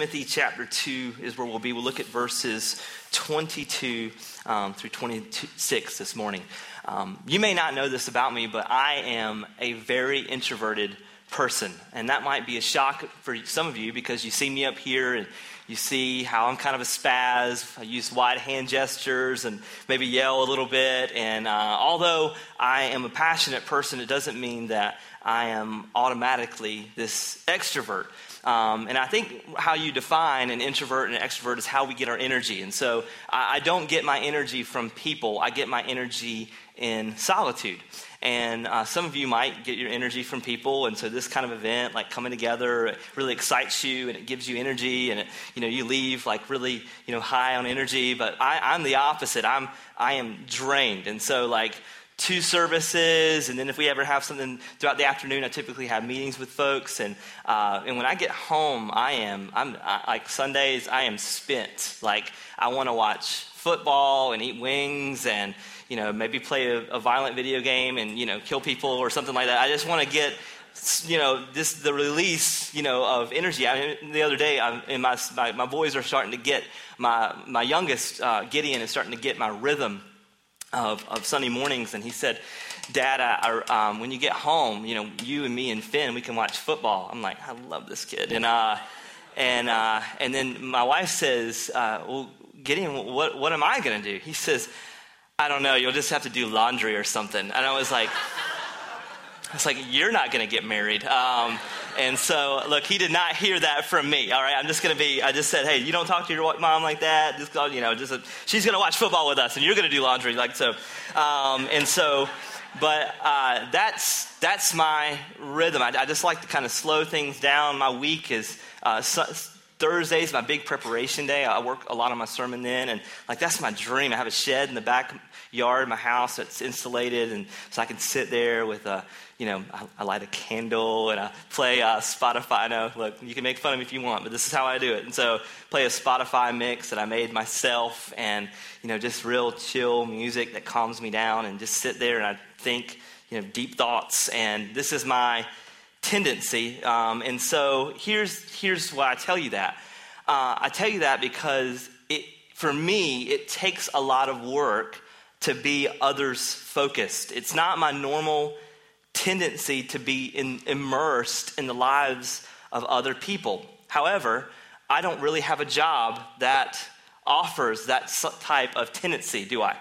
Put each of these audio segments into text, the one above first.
Timothy chapter 2 is where we'll be. We'll look at verses 22 um, through 26 this morning. Um, you may not know this about me, but I am a very introverted person. And that might be a shock for some of you because you see me up here and you see how I'm kind of a spaz. I use wide hand gestures and maybe yell a little bit. And uh, although I am a passionate person, it doesn't mean that I am automatically this extrovert. Um, and I think how you define an introvert and an extrovert is how we get our energy. And so I, I don't get my energy from people, I get my energy in solitude. And uh, some of you might get your energy from people, and so this kind of event, like coming together, really excites you and it gives you energy, and it, you know you leave like really you know high on energy. But I, I'm the opposite. I'm I am drained, and so like two services, and then if we ever have something throughout the afternoon, I typically have meetings with folks. And uh, and when I get home, I am I'm I, like Sundays, I am spent. Like I want to watch football and eat wings and you know maybe play a, a violent video game and you know kill people or something like that. I just want to get you know this the release you know of energy I mean, the other day I'm, in my, my, my boys are starting to get my my youngest uh, gideon is starting to get my rhythm of, of Sunday mornings, and he said, Dad, I, I, um, when you get home, you know, you and me and Finn, we can watch football. I'm like, I love this kid. And, uh, and, uh, and then my wife says, uh, Well, Gideon, what, what am I going to do? He says, I don't know, you'll just have to do laundry or something. And I was like, I was like, You're not going to get married. Um, and so, look, he did not hear that from me. All right, I'm just going to be. I just said, hey, you don't talk to your mom like that. Just you know, just a, she's going to watch football with us, and you're going to do laundry like so. Um, and so, but uh, that's that's my rhythm. I, I, just like to kind of slow things down. My week is. Uh, so, Thursday's my big preparation day. I work a lot on my sermon then, and like that's my dream. I have a shed in the backyard of my house that's insulated, and so I can sit there with a you know, I, light a candle and I play uh, Spotify. I know, look, you can make fun of me if you want, but this is how I do it. And so, play a Spotify mix that I made myself, and you know, just real chill music that calms me down, and just sit there and I think, you know, deep thoughts. And this is my tendency. Um, and so, here's here's why I tell you that. Uh, I tell you that because it, for me, it takes a lot of work to be others focused. It's not my normal tendency to be in, immersed in the lives of other people. However, I don't really have a job that offers that type of tendency, do I?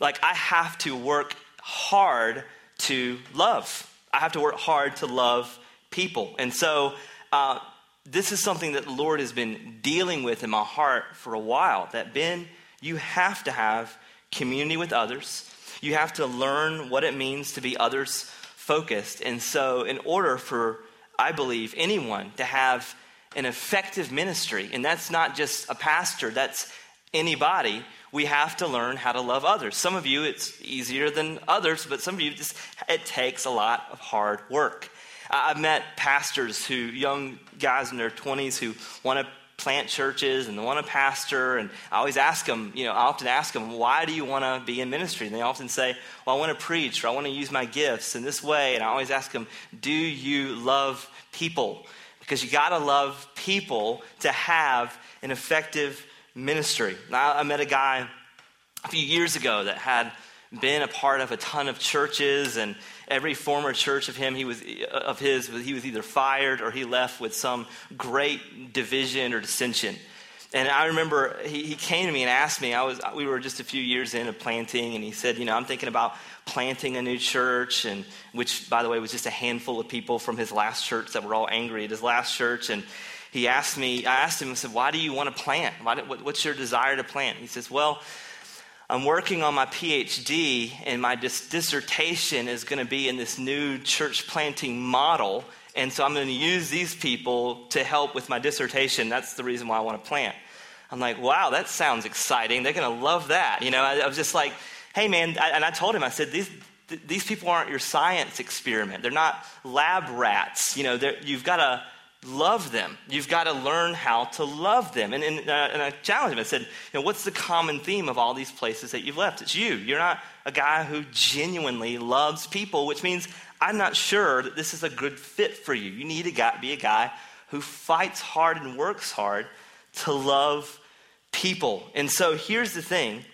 Like, I have to work hard to love. I have to work hard to love people. And so, uh, this is something that the Lord has been dealing with in my heart for a while that, Ben, you have to have community with others. You have to learn what it means to be others focused. And so, in order for, I believe, anyone to have an effective ministry, and that's not just a pastor, that's anybody, we have to learn how to love others. Some of you, it's easier than others, but some of you, just, it takes a lot of hard work. I've met pastors who, young guys in their 20s who want to plant churches and they want to pastor. And I always ask them, you know, I often ask them, why do you want to be in ministry? And they often say, well, I want to preach or I want to use my gifts in this way. And I always ask them, do you love people? Because you got to love people to have an effective ministry. Now, I met a guy a few years ago that had been a part of a ton of churches and every former church of him he was of his he was either fired or he left with some great division or dissension. And i remember he, he came to me and asked me i was we were just a few years into planting and he said you know i'm thinking about planting a new church and which by the way was just a handful of people from his last church that were all angry at his last church. And he asked me i asked him i said why do you want to plant? Why, what's your desire to plant? He says well I'm working on my PhD, and my dis- dissertation is going to be in this new church planting model. And so I'm going to use these people to help with my dissertation. That's the reason why I want to plant. I'm like, wow, that sounds exciting. They're going to love that. You know, I, I was just like, hey, man. I, and I told him, I said, these, th- these people aren't your science experiment. They're not lab rats. You know, you've got to love them. You've got to learn how to love them. And, and, uh, and I challenged him. I said, you know, what's the common theme of all these places that you've left? It's you. You're not a guy who genuinely loves people, which means I'm not sure that this is a good fit for you. You need to be a guy who fights hard and works hard to love people. And so here's the thing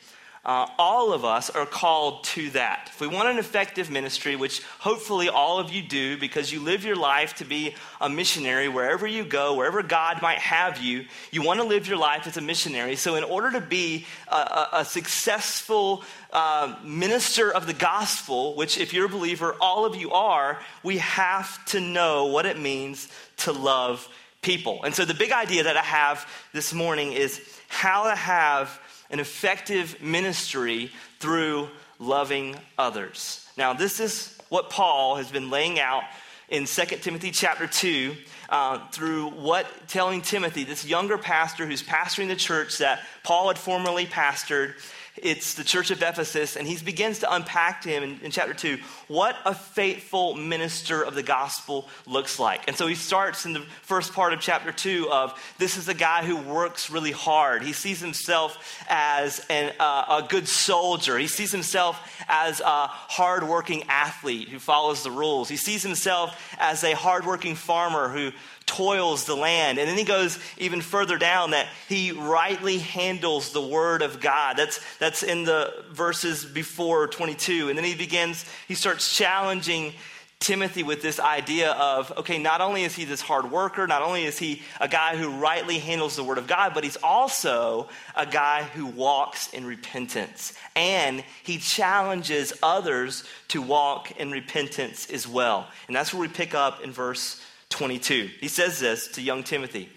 uh, all of us are called to that. If we want an effective ministry, which hopefully all of you do because you live your life to be a missionary wherever you go, wherever God might have you, you want to live your life as a missionary. So, in order to be a, a, a successful uh, minister of the gospel, which if you're a believer, all of you are, we have to know what it means to love people. And so, the big idea that I have this morning is how to have an effective ministry through loving others. Now, this is what Paul has been laying out in 2 Timothy chapter 2 uh, through what telling Timothy, this younger pastor who's pastoring the church that Paul had formerly pastored, it's the church of Ephesus, and he begins to unpack to him in, in, chapter 2 what a faithful minister of the gospel looks like. And so he starts in the first part of chapter 2 of this is a guy who works really hard. He sees himself as an, uh, a good soldier, he sees himself as a hardworking athlete who follows the rules, he sees himself as a hardworking farmer who toils the land. And then he goes even further down that he rightly handles the word of God. That's, that's in the verses before 22. And then he begins, he starts challenging Timothy with this idea of okay, not only is he this hard worker, not only is he a guy who rightly handles the word of God, but he's also a guy who walks in repentance. And he challenges others to walk in repentance as well. And that's where we pick up in verse 22. He says this to young Timothy.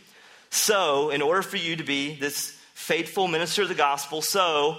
So, in order for you to be this faithful minister of the gospel, so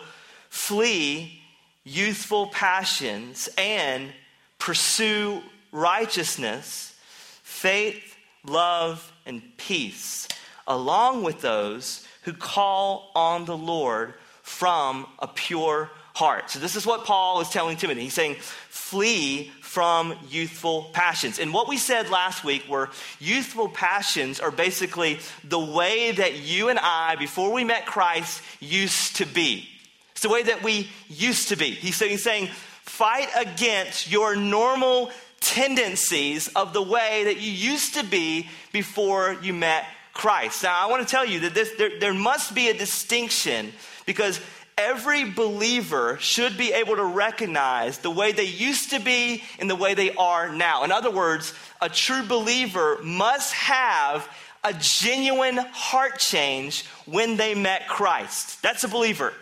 flee youthful passions and pursue righteousness, faith, love, and peace, along with those who call on the Lord from a pure heart. So, this is what Paul is telling Timothy. He's saying, flee from youthful passions. And what we said last week were youthful passions are basically the way that you and I, before we met Christ, used to be. It's the way that we used to be. He's saying, fight against your normal tendencies of the way that you used to be before you met Christ. Now, I want to tell you that this, there, there must be a distinction because every believer should be able to recognize the way they used to be and the way they are now. In other words, a true believer must have a genuine heart change when they met Christ. That's a believer.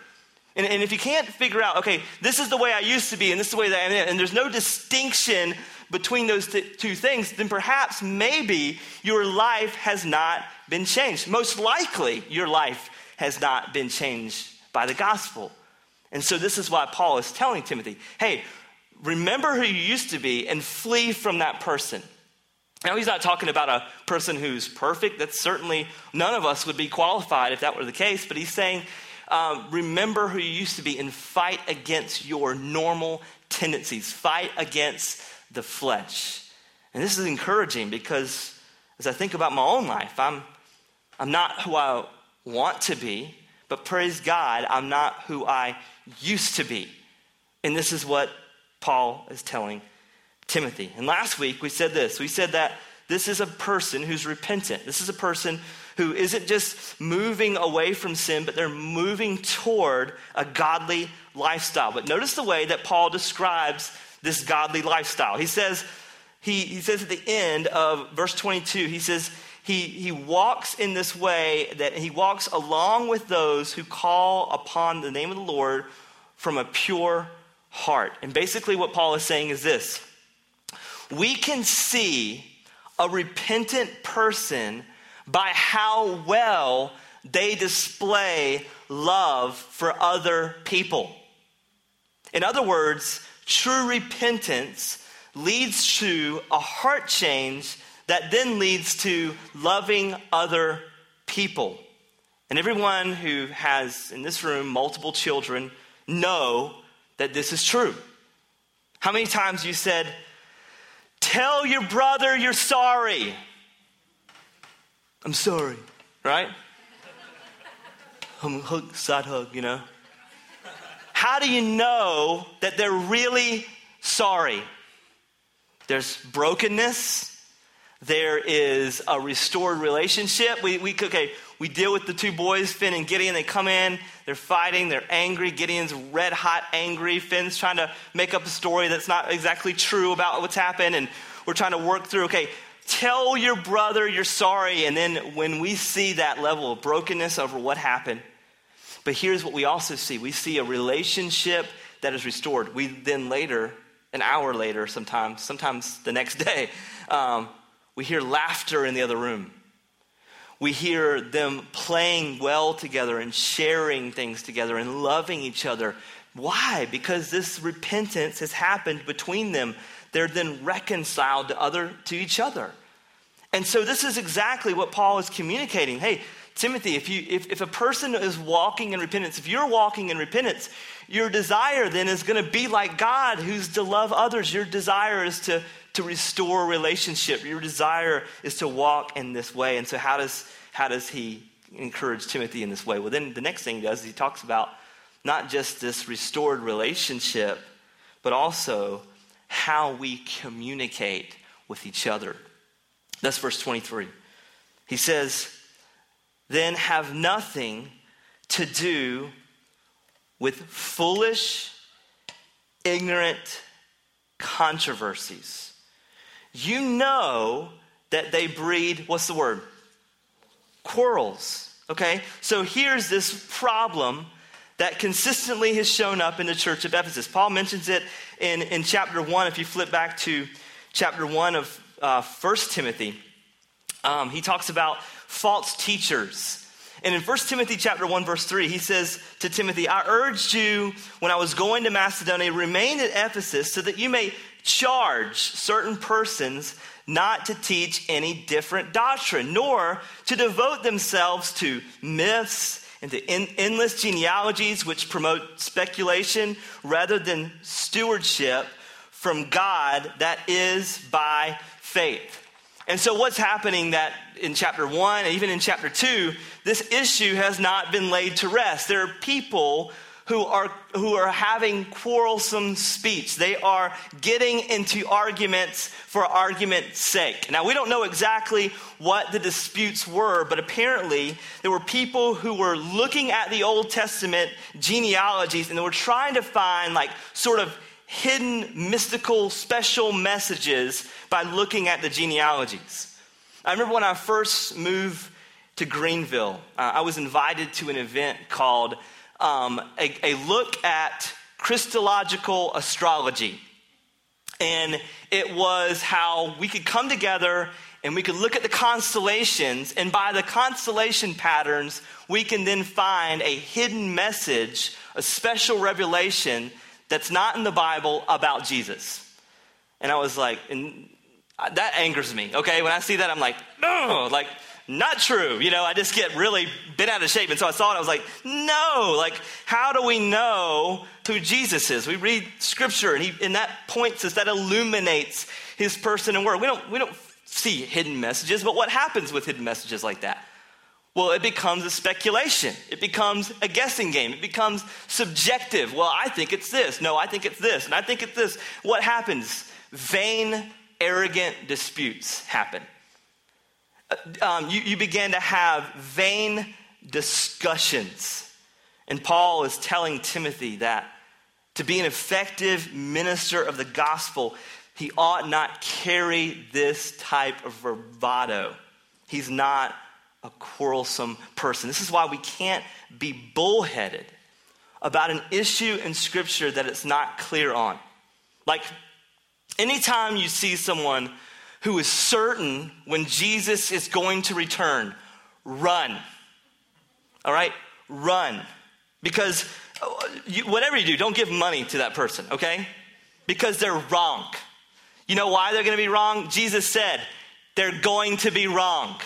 And, and if you can't figure out, okay, this is the way I used to be and this is the way that I am, and there's no distinction between those th- two things, then perhaps maybe your life has not been changed. Most likely, your life has not been changed by the gospel. And so this is why Paul is telling Timothy hey, remember who you used to be and flee from that person. Now, he's not talking about a person who's perfect. That's certainly, none of us would be qualified if that were the case. But he's saying, um, remember who you used to be and fight against your normal tendencies, fight against the flesh. And this is encouraging because as I think about my own life, I'm, I'm not who I want to be. But praise God, I'm not who I used to be. And this is what Paul is telling Timothy. And last week we said this we said that this is a person who's repentant. This is a person who isn't just moving away from sin, but they're moving toward a godly lifestyle. But notice the way that Paul describes this godly lifestyle. He says, he, he says at the end of verse 22, he says, he, he walks in this way that he walks along with those who call upon the name of the Lord from a pure heart. And basically, what Paul is saying is this we can see a repentant person by how well they display love for other people. In other words, true repentance leads to a heart change that then leads to loving other people. And everyone who has in this room multiple children know that this is true. How many times you said, Tell your brother you're sorry? I'm sorry, right? hug, side hug, you know. How do you know that they're really sorry? There's brokenness, there is a restored relationship. We, we, okay, we deal with the two boys, Finn and Gideon. They come in, they're fighting, they're angry. Gideon's red hot angry. Finn's trying to make up a story that's not exactly true about what's happened. And we're trying to work through, okay, tell your brother you're sorry. And then when we see that level of brokenness over what happened, but here's what we also see we see a relationship that is restored. We then later, an hour later, sometimes, sometimes the next day, um, we hear laughter in the other room. We hear them playing well together and sharing things together and loving each other. Why? Because this repentance has happened between them. They're then reconciled to other to each other. And so this is exactly what Paul is communicating. Hey, Timothy, if, you, if, if a person is walking in repentance, if you're walking in repentance, your desire then is going to be like God, who's to love others. Your desire is to, to restore relationship. Your desire is to walk in this way. And so, how does, how does he encourage Timothy in this way? Well, then the next thing he does is he talks about not just this restored relationship, but also how we communicate with each other. That's verse 23. He says, then have nothing to do with foolish, ignorant controversies. You know that they breed, what's the word? Quarrels. Okay? So here's this problem that consistently has shown up in the church of Ephesus. Paul mentions it in, in chapter 1. If you flip back to chapter 1 of uh, 1 Timothy, um, he talks about false teachers. And in 1 Timothy chapter 1 verse 3, he says to Timothy, "I urged you when I was going to Macedonia, remain at Ephesus so that you may charge certain persons not to teach any different doctrine, nor to devote themselves to myths and to endless genealogies which promote speculation rather than stewardship from God that is by faith." And so, what's happening that in chapter one, and even in chapter two, this issue has not been laid to rest. There are people who are, who are having quarrelsome speech. They are getting into arguments for argument's sake. Now, we don't know exactly what the disputes were, but apparently there were people who were looking at the Old Testament genealogies and they were trying to find, like, sort of hidden, mystical, special messages by looking at the genealogies. I remember when I first moved to Greenville, uh, I was invited to an event called um, a, a look at Christological astrology. And it was how we could come together and we could look at the constellations, and by the constellation patterns, we can then find a hidden message, a special revelation that's not in the Bible about Jesus. And I was like, and that angers me, okay? When I see that, I'm like, no, like, not true. You know, I just get really bent out of shape. And so I saw it, I was like, no, like, how do we know who Jesus is? We read scripture, and, he, and that points us, that illuminates his person and work. We don't, we don't see hidden messages, but what happens with hidden messages like that? Well, it becomes a speculation. It becomes a guessing game. It becomes subjective. Well, I think it's this. No, I think it's this. And I think it's this. What happens? Vain, arrogant disputes happen. Um, you, you begin to have vain discussions. And Paul is telling Timothy that to be an effective minister of the gospel, he ought not carry this type of bravado. He's not a quarrelsome person. This is why we can't be bullheaded about an issue in Scripture that it's not clear on. Like, anytime you see someone who is certain when Jesus is going to return, run. All right? Run. Because uh, you, whatever you do, don't give money to that person, okay? Because they're wrong. You know why they're going to be wrong? Jesus said, they're going to be wrong.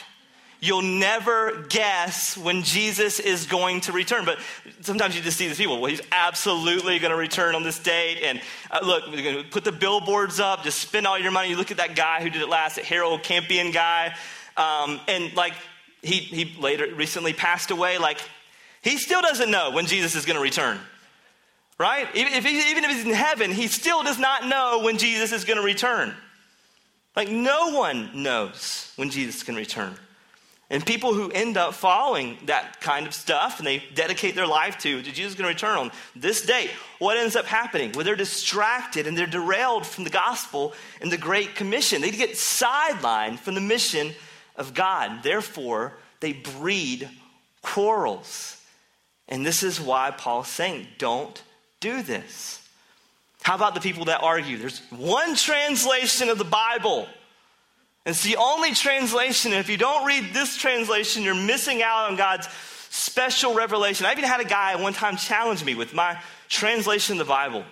You'll never guess when Jesus is going to return. But sometimes you just see these people, well, he's absolutely going to return on this date. And uh, look, we're going to put the billboards up, just spend all your money. You look at that guy who did it last, that Harold Camping guy. Um, and like, he, he later recently passed away. Like, he still doesn't know when Jesus is going to return. Right? Even if, he, even if he's in heaven, he still does not know when Jesus is going to return. Like, no one knows when Jesus can return. And people who end up following that kind of stuff and they dedicate their life to, to Jesus going to return on this date, what ends up happening? Well, they're distracted and they're derailed from the gospel and the Great Commission. They get sidelined from the mission of God. Therefore, they breed quarrels. And this is why Paul's saying, don't do this. How about the people that argue? There's one translation of the Bible. It's the only translation. If you don't read this translation, you're missing out on God's special revelation. I even had a guy one time challenge me with my translation of the Bible.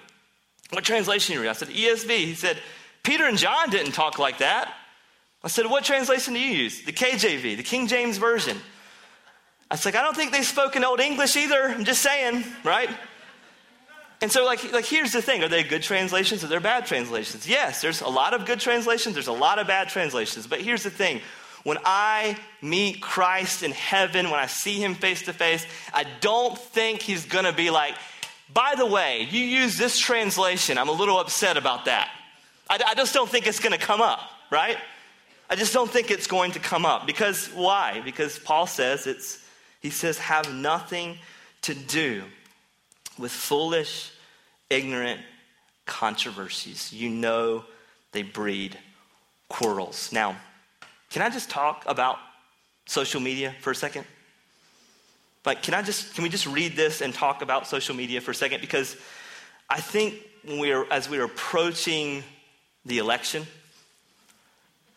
What translation you read? I said, ESV. He said, Peter and John didn't talk like that. I said, What translation do you use? The KJV, the King James Version. I was like, I don't think they spoke in Old English either. I'm just saying, right? And so, like, like, here's the thing are they good translations or they're bad translations? Yes, there's a lot of good translations, there's a lot of bad translations. But here's the thing when I meet Christ in heaven, when I see him face to face, I don't think he's gonna be like, by the way, you use this translation, I'm a little upset about that. I, I just don't think it's gonna come up, right? I just don't think it's going to come up. Because why? Because Paul says it's, he says, have nothing to do with foolish, ignorant controversies. You know they breed quarrels. Now, can I just talk about social media for a second? Like, can I just, can we just read this and talk about social media for a second? Because I think when we're, as we're approaching the election,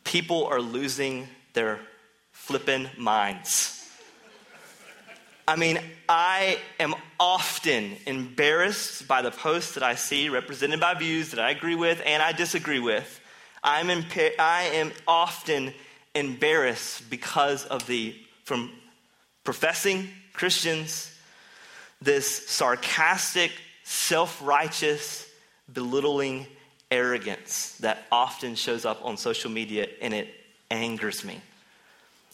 people are losing their flippin' minds. I mean, I am often embarrassed by the posts that I see represented by views that I agree with and I disagree with. I'm impa- I am often embarrassed because of the, from professing Christians, this sarcastic, self righteous, belittling arrogance that often shows up on social media, and it angers me.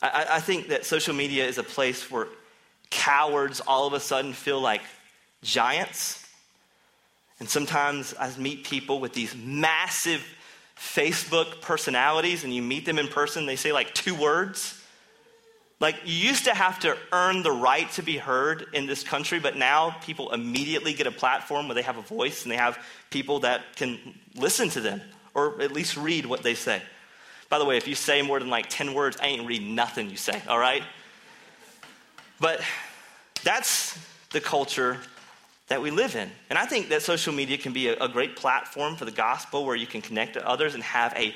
I, I, think that social media is a place where cowards all of a sudden feel like giants. And sometimes I meet people with these massive Facebook personalities, and you meet them in person, they say like two words. Like, you used to have to earn the right to be heard in this country, but now people immediately get a platform where they have a voice and they have people that can listen to them or at least read what they say. By the way, if you say more than like 10 words, I ain't read nothing you say, all right? But that's the culture that we live in. And I think that social media can be a, a, great platform for the gospel where you can connect to others and have a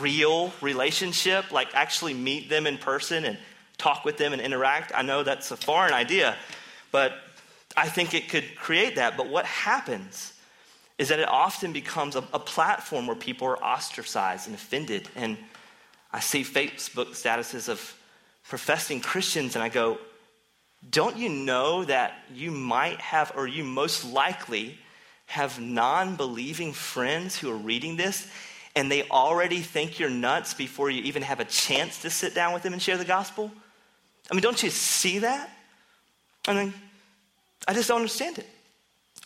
real relationship, like actually meet them in person and talk with them and interact. I know that's a foreign idea, but I think it could create that. But what happens is that it often becomes a, a platform where people are ostracized and offended. And I see Facebook statuses of professing Christians, and I go, don't you know that you might have, or you most likely have non believing friends who are reading this and they already think you're nuts before you even have a chance to sit down with them and share the gospel? I mean, don't you see that? I mean, I just don't understand it.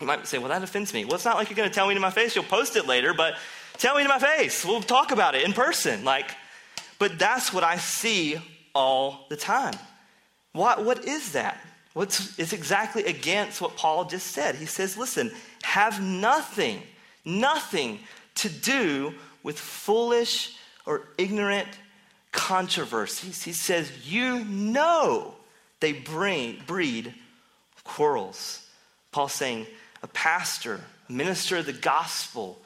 You might say, well, that offends me. Well, it's not like you're going to tell me to my face. You'll post it later, but tell me to my face. We'll talk about it in person. Like, but that's what I see all the time. What, what is that? What's, it's exactly against what Paul just said. He says, listen, have nothing, nothing to do with foolish or ignorant controversies. He says, you know they bring, breed quarrels. Paul's saying, a pastor, a minister of the gospel,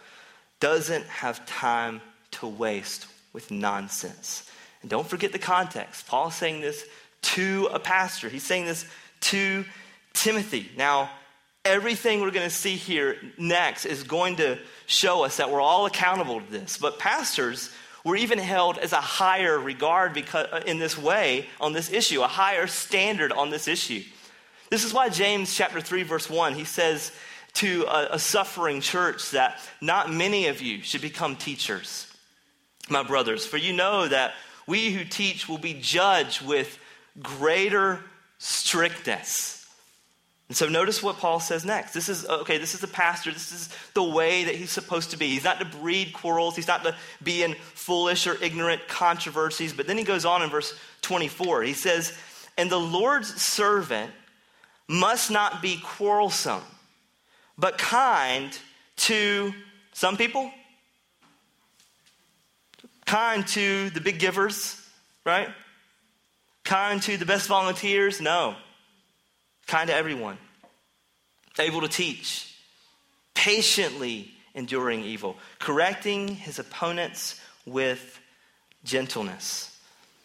doesn't have time to waste with nonsense. And don't forget the context. Paul's saying this to a pastor. He's saying this to Timothy. Now, everything we're going to see here next is going to show us that we're all accountable to this. But pastors were even held as a higher regard because, uh, in this way on this issue, a higher standard on this issue. This is why James chapter 3 verse 1 he says to a, a suffering church that not many of you should become teachers. My brothers, for you know that we who teach will be judged with greater strictness. And so notice what Paul says next. This is, okay, this is the pastor. This is the way that he's supposed to be. He's not to breed quarrels, he's not to be in foolish or ignorant controversies. But then he goes on in verse 24. He says, And the Lord's servant must not be quarrelsome, but kind to some people, kind to the big givers, right? Kind to the best volunteers? No kind to everyone, able to teach, patiently enduring evil, correcting his opponents with gentleness.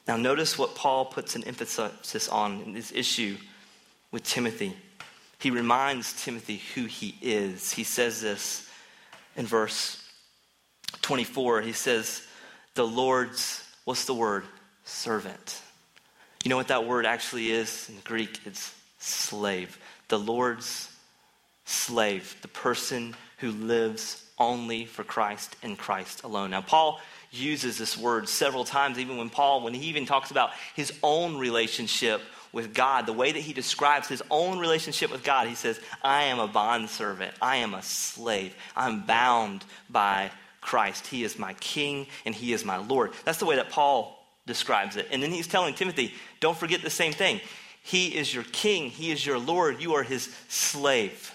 Now, notice what Paul puts an emphasis on in this issue with Timothy. He reminds Timothy who he is. He says this in verse 24. He says, The Lord's, what's the word? Servant. You know what that word actually is in Greek? It's slave, the Lord's slave, the person who lives only for Christ and Christ alone. Now, Paul uses this word several times, even when Paul, when he even talks about his own relationship with God, the way that he describes his own relationship with God, he says, I am a bondservant, I am a slave, I'm bound by Christ. He is my king and he is my Lord. That's the way that Paul describes it. And then he's telling Timothy, don't forget the same thing. He is your king, He is your Lord, you are His slave.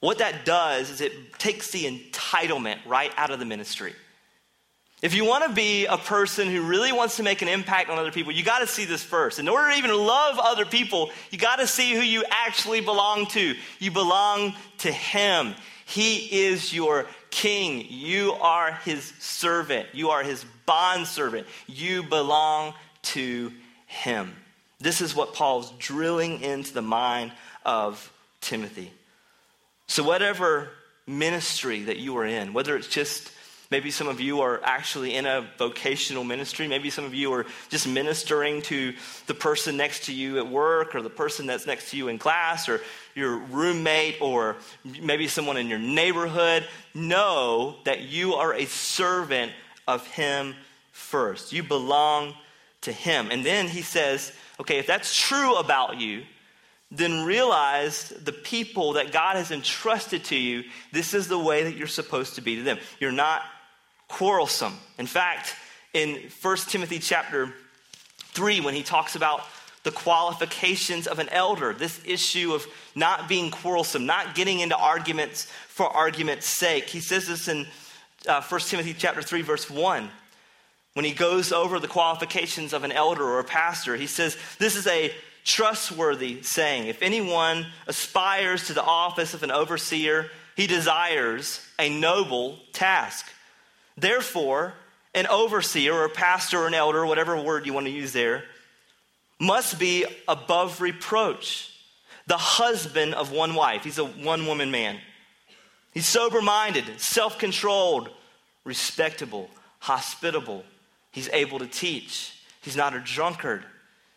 What that does is it takes the entitlement right out of the ministry. If you want to be a person who really wants to make an impact on other people, you got to see this first. In order to even love other people, you got to see who you actually belong to. You belong to Him. He is your king. You are His servant. You are His bondservant. You belong to Him. This is what Paul's drilling into the mind of Timothy. So, whatever ministry that you are in, whether it's just maybe some of you are actually in a vocational ministry, maybe some of you are just ministering to the person next to you at work or the person that's next to you in class or your roommate or maybe someone in your neighborhood, know that you are a servant of Him first. You belong to Him. And then he says, okay, if that's true about you, then realize the people that God has entrusted to you, this is the way that you're supposed to be to them. You're not quarrelsome. In fact, in 1 Timothy chapter 3, when he talks about the qualifications of an elder, this issue of not being quarrelsome, not getting into arguments for argument's sake, he says this in uh, 1 Timothy chapter 3, verse 1 when he goes over the qualifications of an elder or a pastor, he says, This is a trustworthy saying. If anyone aspires to the office of an overseer, he desires a noble task. Therefore, an overseer or a pastor or an elder, whatever word you want to use there, must be above reproach, the husband of one wife. He's a one woman man. He's sober minded, self controlled, respectable, hospitable He's able to teach. He's not a drunkard.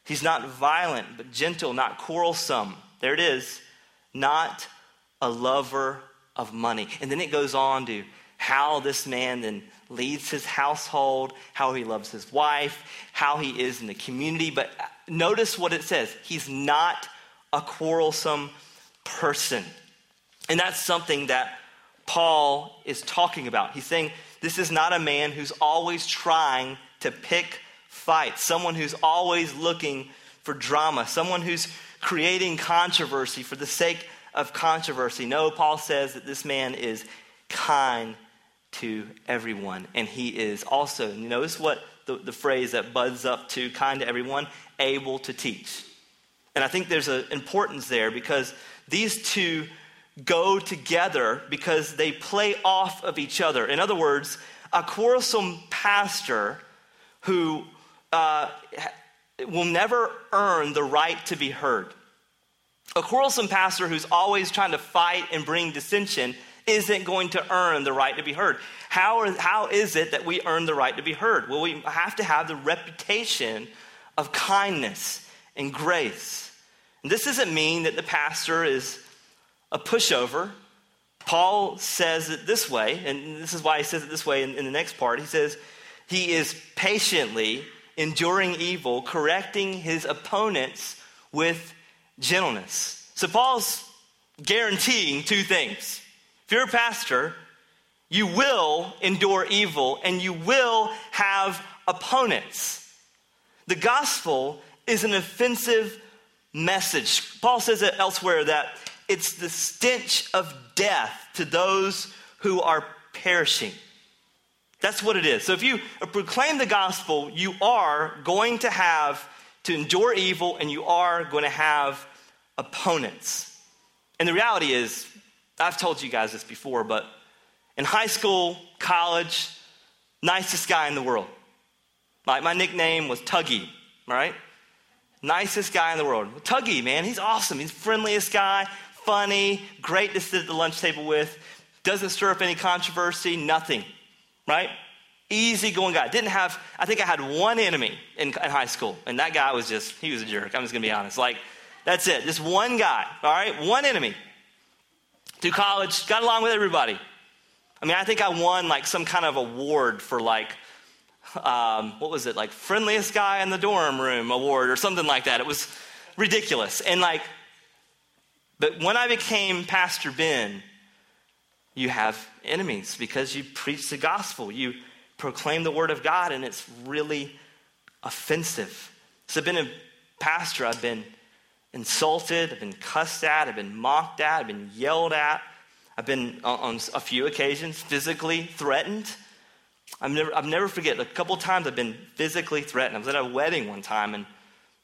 He's not violent, but gentle, not quarrelsome. There it is. Not a lover of money. And then it goes on to how this man then leads his household, how he loves his wife, how he is in the community. But notice what it says he's not a quarrelsome person. And that's something that Paul is talking about. He's saying this is not a man who's always trying to pick fights, someone who's always looking for drama, someone who's creating controversy for the sake of controversy. No, Paul says that this man is kind to everyone. And he is also, you notice what the, the phrase that buds up to kind to everyone, able to teach. And I think there's an importance there because these two go together because they play off of each other. In other words, a quarrelsome pastor who uh, will never earn the right to be heard. A quarrelsome pastor who's always trying to fight and bring dissension isn't going to earn the right to be heard. How, are, how is it that we earn the right to be heard? Well, we have to have the reputation of kindness and grace. And this doesn't mean that the pastor is a pushover. Paul says it this way, and this is why he says it this way in, in the next part. He says, He is patiently enduring evil, correcting his opponents with gentleness. So Paul's guaranteeing two things. If you're a pastor, you will endure evil and you will have opponents. The gospel is an offensive message. Paul says it elsewhere that it's the stench of death to those who are perishing. That's what it is. So if you proclaim the gospel, you are going to have to endure evil and you are going to have opponents. And the reality is, I've told you guys this before, but in high school, college, nicest guy in the world. Like my nickname was Tuggy, right? Nicest guy in the world. Tuggy, man, he's awesome. He's the friendliest guy, funny, great to sit at the lunch table with, doesn't stir up any controversy, nothing, right? Easy going guy. Didn't have, I think I had one enemy in, in high school, and that guy was just, he was a jerk. I'm just gonna be honest. Like, that's it. Just one guy, all right? One enemy. Through college, got along with everybody. I mean, I think I won like some kind of award for like, um, what was it, like friendliest guy in the dorm room award or something like that. It was ridiculous. And like, but when I became Pastor Ben, you have enemies because you preach the gospel. You proclaim the word of God, and it's really offensive. So I've been a pastor, I've been insulted, I've been cussed at, I've been mocked at, I've been yelled at. I've been uh, on a few occasions physically threatened. I've never, I've never forget, a couple times I've been physically threatened. I was at a wedding one time and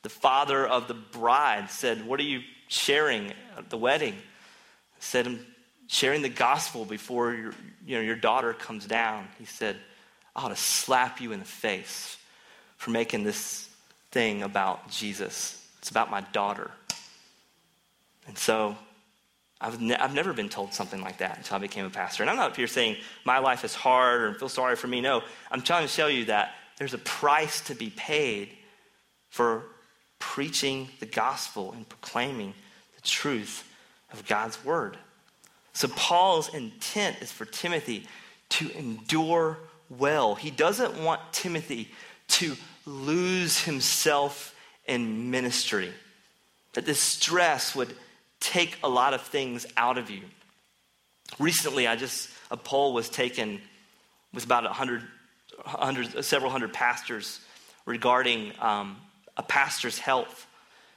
the father of the bride said, What are you sharing at the wedding? I said, I'm sharing the gospel before your, you know, your daughter comes down. He said, I ought to slap you in the face for making this thing about Jesus. It's about my daughter. And so I've, ne- I've never been told something like that until I became a pastor. And I'm not up here saying my life is hard or feel sorry for me. No, I'm trying to show you that there's a price to be paid for preaching the gospel and proclaiming the truth of God's word. So Paul's intent is for Timothy to endure well. He doesn't want Timothy to lose himself in ministry, that this stress would take a lot of things out of you. Recently, I just, a poll was taken with about a 100 several hundred pastors regarding um, a pastor's health.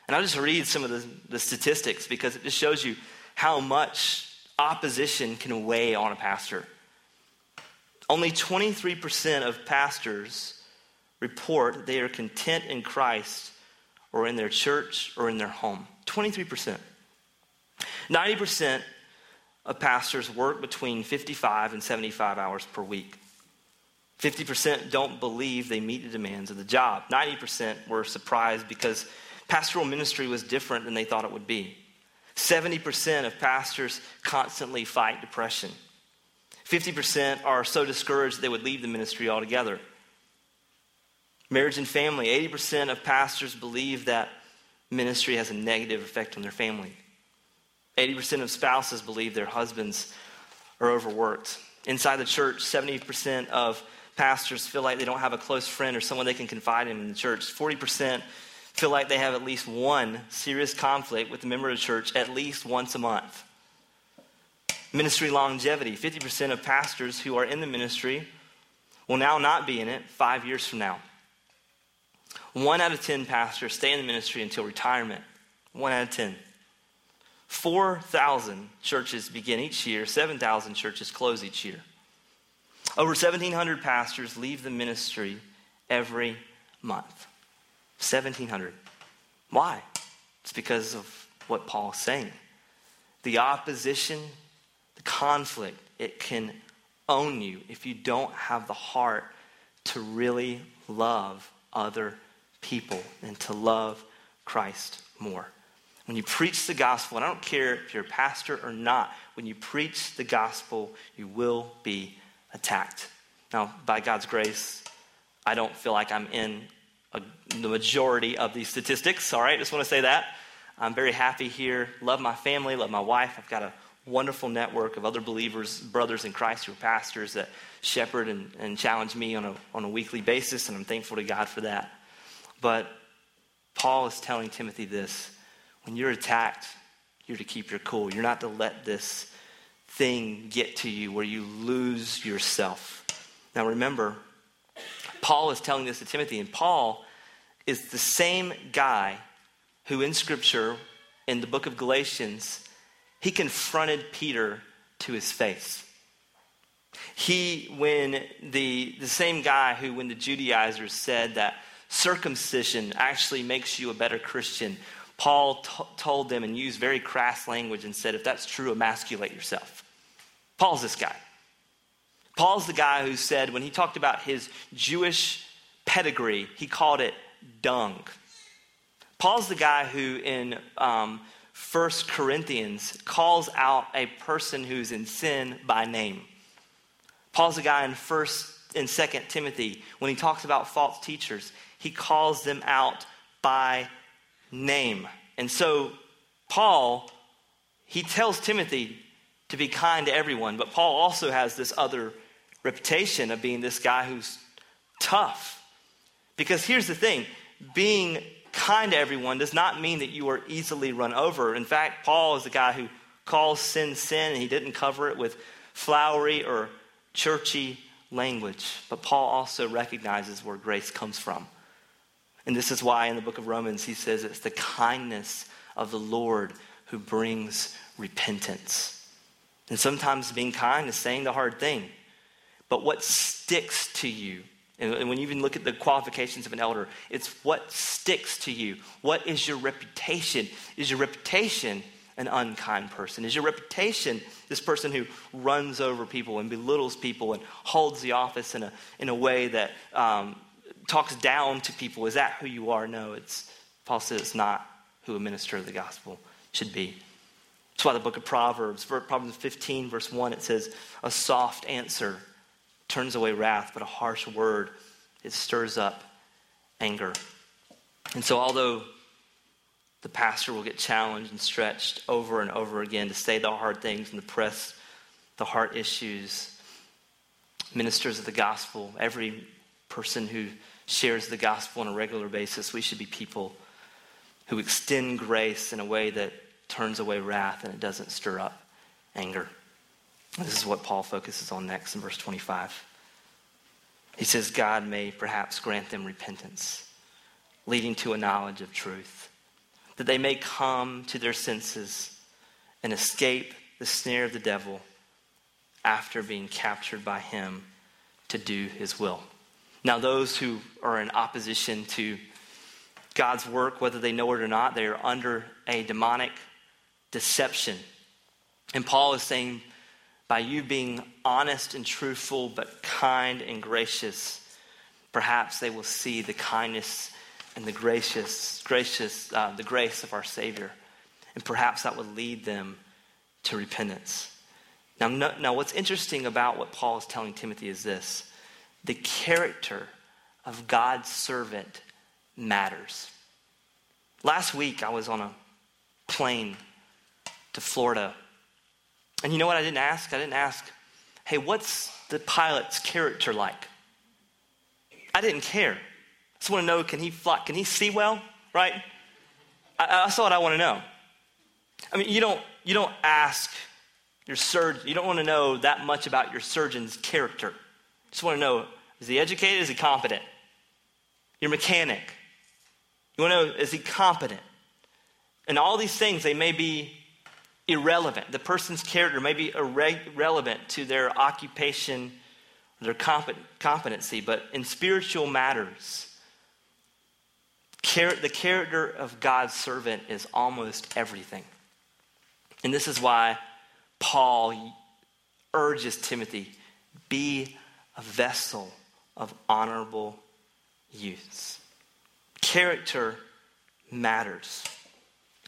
And I'll just read some of the, the statistics because it just shows you how much opposition can weigh on a pastor. Only 23% of pastors report they are content in Christ or in their church or in their home. 23%. 90% of pastors work between 55 and 75 hours per week. 50% don't believe they meet the demands of the job. 90% were surprised because pastoral ministry was different than they thought it would be. 70% of pastors constantly fight depression. 50% are so discouraged they would leave the ministry altogether. Marriage and family 80% of pastors believe that ministry has a negative effect on their family. 80% of spouses believe their husbands are overworked. Inside the church, 70% of pastors feel like they don't have a close friend or someone they can confide in in the church. 40% feel like they have at least one serious conflict with a member of the church at least once a month. Ministry longevity 50% of pastors who are in the ministry will now not be in it five years from now. One out of 10 pastors stay in the ministry until retirement. One out of 10. 4,000 churches begin each year, 7,000 churches close each year. Over 1,700 pastors leave the ministry every month. 1,700. Why? It's because of what Paul's saying. The opposition, the conflict, it can own you if you don't have the heart to really love other people and to love Christ more. When you preach the gospel, and I don't care if you're a pastor or not, when you preach the gospel, you will be attacked. Now, by God's grace, I don't feel like I'm in a, the majority of these statistics, all right? Just want to say that. I'm very happy here. Love my family, love my wife. I've got a wonderful network of other believers, brothers in Christ who are pastors that shepherd and, and challenge me on a, on a weekly basis, and I'm thankful to God for that. But Paul is telling Timothy this when you're attacked, you're to keep your cool. You're not to let this thing get to you where you lose yourself. Now remember, Paul is telling this to Timothy, and Paul is the same guy who in Scripture, in the book of Galatians, he confronted Peter to his face. He, when the, the same guy who, when the Judaizers said that circumcision actually makes you a better Christian, Paul t- told them and used very crass language and said, if that's true, emasculate yourself. Paul's this guy. Paul's the guy who said, when he talked about his Jewish pedigree, he called it dung. Paul's the guy who, in um, 1 Corinthians, calls out a person who's in sin by name. Paul's the guy in 1st and 2nd Timothy, when he talks about false teachers, he calls them out by name. And so, Paul, he tells Timothy to be kind to everyone, but Paul also has this other reputation of being this guy who's tough. Because here's the thing being kind to everyone does not mean that you are easily run over. In fact, Paul is the guy who calls sin sin, and he didn't cover it with flowery or churchy language. But Paul also recognizes where grace comes from. And this is why in the book of Romans he says it's the kindness of the Lord who brings repentance. And sometimes being kind is saying the hard thing. But what sticks to you, and when you even look at the qualifications of an elder, it's what sticks to you. What is your reputation? Is your reputation an unkind person? Is your reputation this person who runs over people and belittles people and holds the office in a, in a way that um, talks down to people? Is that who you are? No, it's Paul says it's not who a minister of the gospel should be. That's why the book of Proverbs, Proverbs 15, verse 1, it says, A soft answer turns away wrath, but a harsh word, it stirs up anger. And so, although the pastor will get challenged and stretched over and over again to say the hard things and to press the heart issues. Ministers of the gospel, every person who shares the gospel on a regular basis, we should be people who extend grace in a way that turns away wrath and it doesn't stir up anger. This is what Paul focuses on next in verse 25. He says, God may perhaps grant them repentance, leading to a knowledge of truth that they may come to their senses and escape the snare of the devil after being captured by him to do his will. Now, those who are in opposition to God's work, whether they know it or not, they are under a demonic deception. And Paul is saying, by you being honest and truthful, but kind and gracious, perhaps they will see the kindness and the gracious, gracious, uh, the grace of our Savior. And perhaps that would lead them to repentance. Now, no, now, what's interesting about what Paul is telling Timothy is this the character of God's servant matters. Last week, I was on a plane to Florida. And you know what I didn't ask? I didn't ask, hey, what's the pilot's character like? I didn't care I just want to know can he fly? Can he see well? Right? I, saw what I want to know. I mean, you don't, you don't ask your surgeon, you don't want to know that much about your surgeon's character. Just want to know is he educated? Is he competent? Your mechanic. You want to know is he competent? And all these things, they may be irrelevant. The person's character may be irrelevant to their occupation, their competency, but in spiritual matters, the character of God's servant is almost everything. And this is why Paul urges Timothy be a vessel of honorable use. Character matters.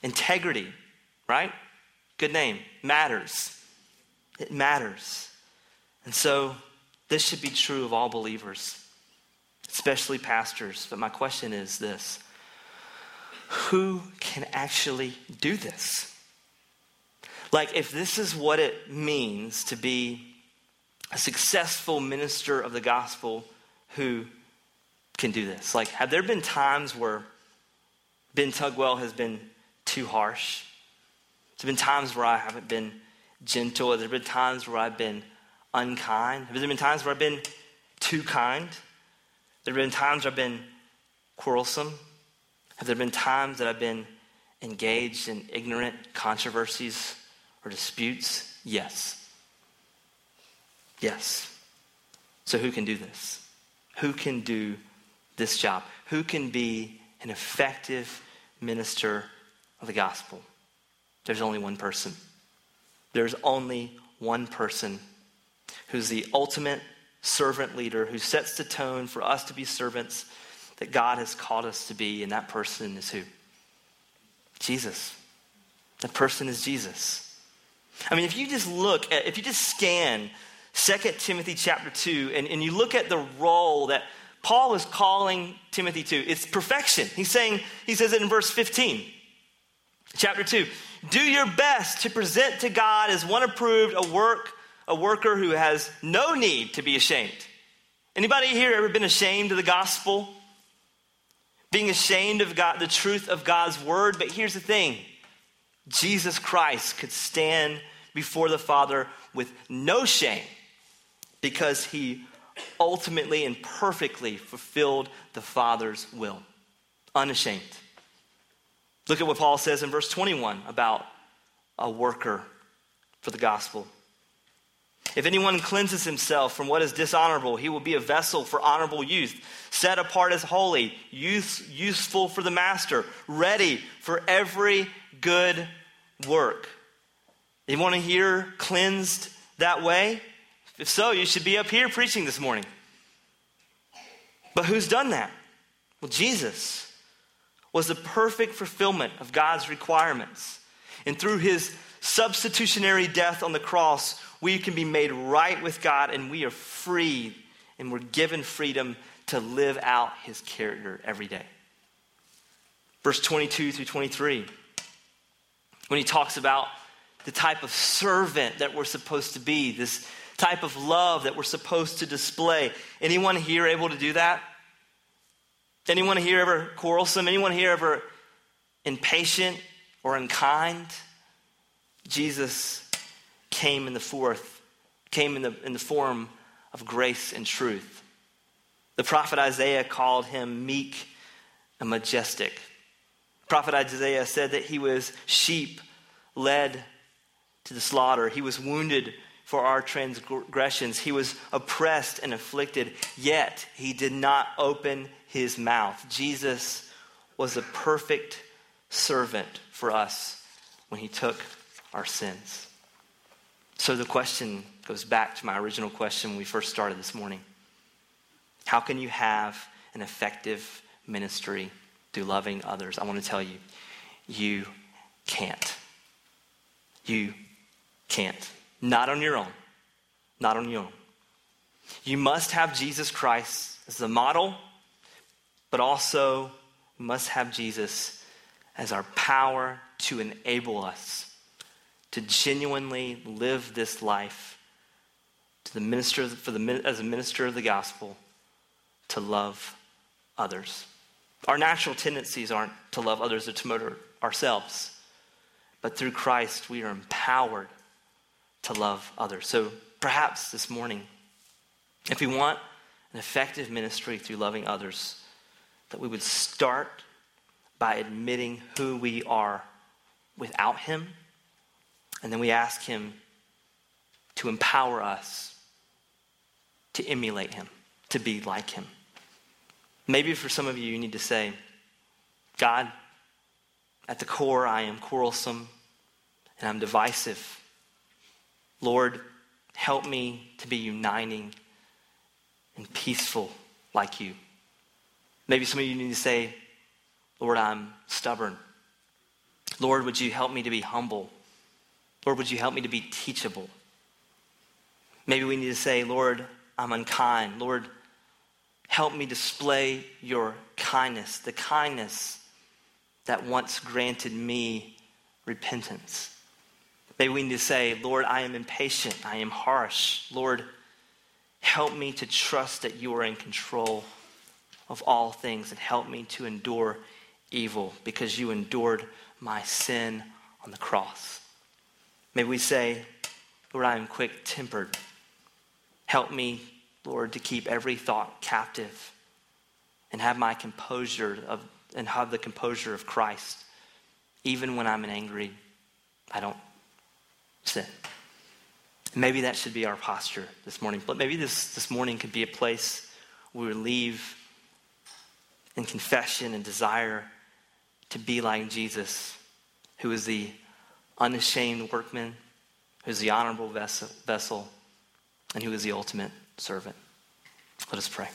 Integrity, right? Good name, matters. It matters. And so this should be true of all believers especially pastors. But my question is this who can actually do this? Like, if this is what it means to be a successful minister of the gospel who can do this, like, have there been times where Ben Tugwell has been too harsh? There's been times where I haven't been gentle. There been times where I've been unkind. Have there been times where I've been too kind? There have been times where I've been quarrelsome. Have there been times that I've been engaged in ignorant controversies or disputes? Yes. Yes. So, who can do this? Who can do this job? Who can be an effective minister of the gospel? There's only one person. There's only one person who's the ultimate servant leader who sets the tone for us to be servants that God has called us to be, and that person is who? Jesus. That person is Jesus. I mean, if you just look at, if you just scan 2 Timothy chapter 2, and, and you look at the role that Paul is calling Timothy to, it's perfection. He's saying, he says it in verse 15, chapter 2. Do your best to present to God as one approved, a work, a worker who has no need to be ashamed. Anybody here ever been ashamed of the gospel? Being ashamed of God, the truth of God's word? But here's the thing Jesus Christ could stand before the Father with no shame because he ultimately and perfectly fulfilled the Father's will. Unashamed. Look at what Paul says in verse 21 about a worker for the gospel. If anyone cleanses himself from what is dishonorable, he will be a vessel for honorable use, set apart as holy, use, useful for the master, ready for every good work. You want to hear cleansed that way? If so, you should be up here preaching this morning. But who's done that? Well, Jesus was the perfect fulfillment of God's requirements. And through his substitutionary death on the cross, we can be made right with God and we are free and we're given freedom to live out his character every day. Verse 22 through 23, when he talks about the type of servant that we're supposed to be, this type of love that we're supposed to display. Anyone here able to do that? Anyone here ever quarrelsome? Anyone here ever impatient or unkind? Jesus came in the fourth, came in the, in the form of grace and truth. The prophet Isaiah called him meek and majestic. Prophet Isaiah said that he was sheep led to the slaughter. He was wounded for our transgressions. He was oppressed and afflicted, yet he did not open his mouth. Jesus was a perfect servant for us when he took our sins. So the question goes back to my original question when we first started this morning. How can you have an effective ministry through loving others? I want to tell you, you can't. You can't. Not on your own. Not on your own. You must have Jesus Christ as the model but also must have Jesus as our power to enable us to genuinely live this life to the minister for the as a minister of the gospel to love others. Our natural tendencies aren't to love others or to motor ourselves, but through Christ we are empowered to love others. So perhaps this morning, if we want an effective ministry through loving others, that we would start by admitting who we are without Him, and then we ask Him to empower us to emulate Him, to be like Him. Maybe for some of you, you need to say, God, at the core, I am quarrelsome and I'm divisive. Lord, help me to be uniting and peaceful like you. Maybe some of you need to say, Lord, I'm stubborn. Lord, would you help me to be humble? Lord, would you help me to be teachable? Maybe we need to say, Lord, I'm unkind. Lord, help me display your kindness, the kindness that once granted me repentance. Maybe we need to say, Lord, I am impatient. I am harsh. Lord, help me to trust that you are in control of all things and help me to endure evil because you endured my sin on the cross. May we say, Lord, I am quick tempered. Help me, Lord, to keep every thought captive and have my composure of, and have the composure of Christ. Even when I'm angry, I don't sin. Maybe that should be our posture this morning. But maybe this, this morning could be a place where we leave in confession and desire to be like Jesus, who is the unashamed workman, who is the honorable vessel, vessel and who is the ultimate servant. Let us pray.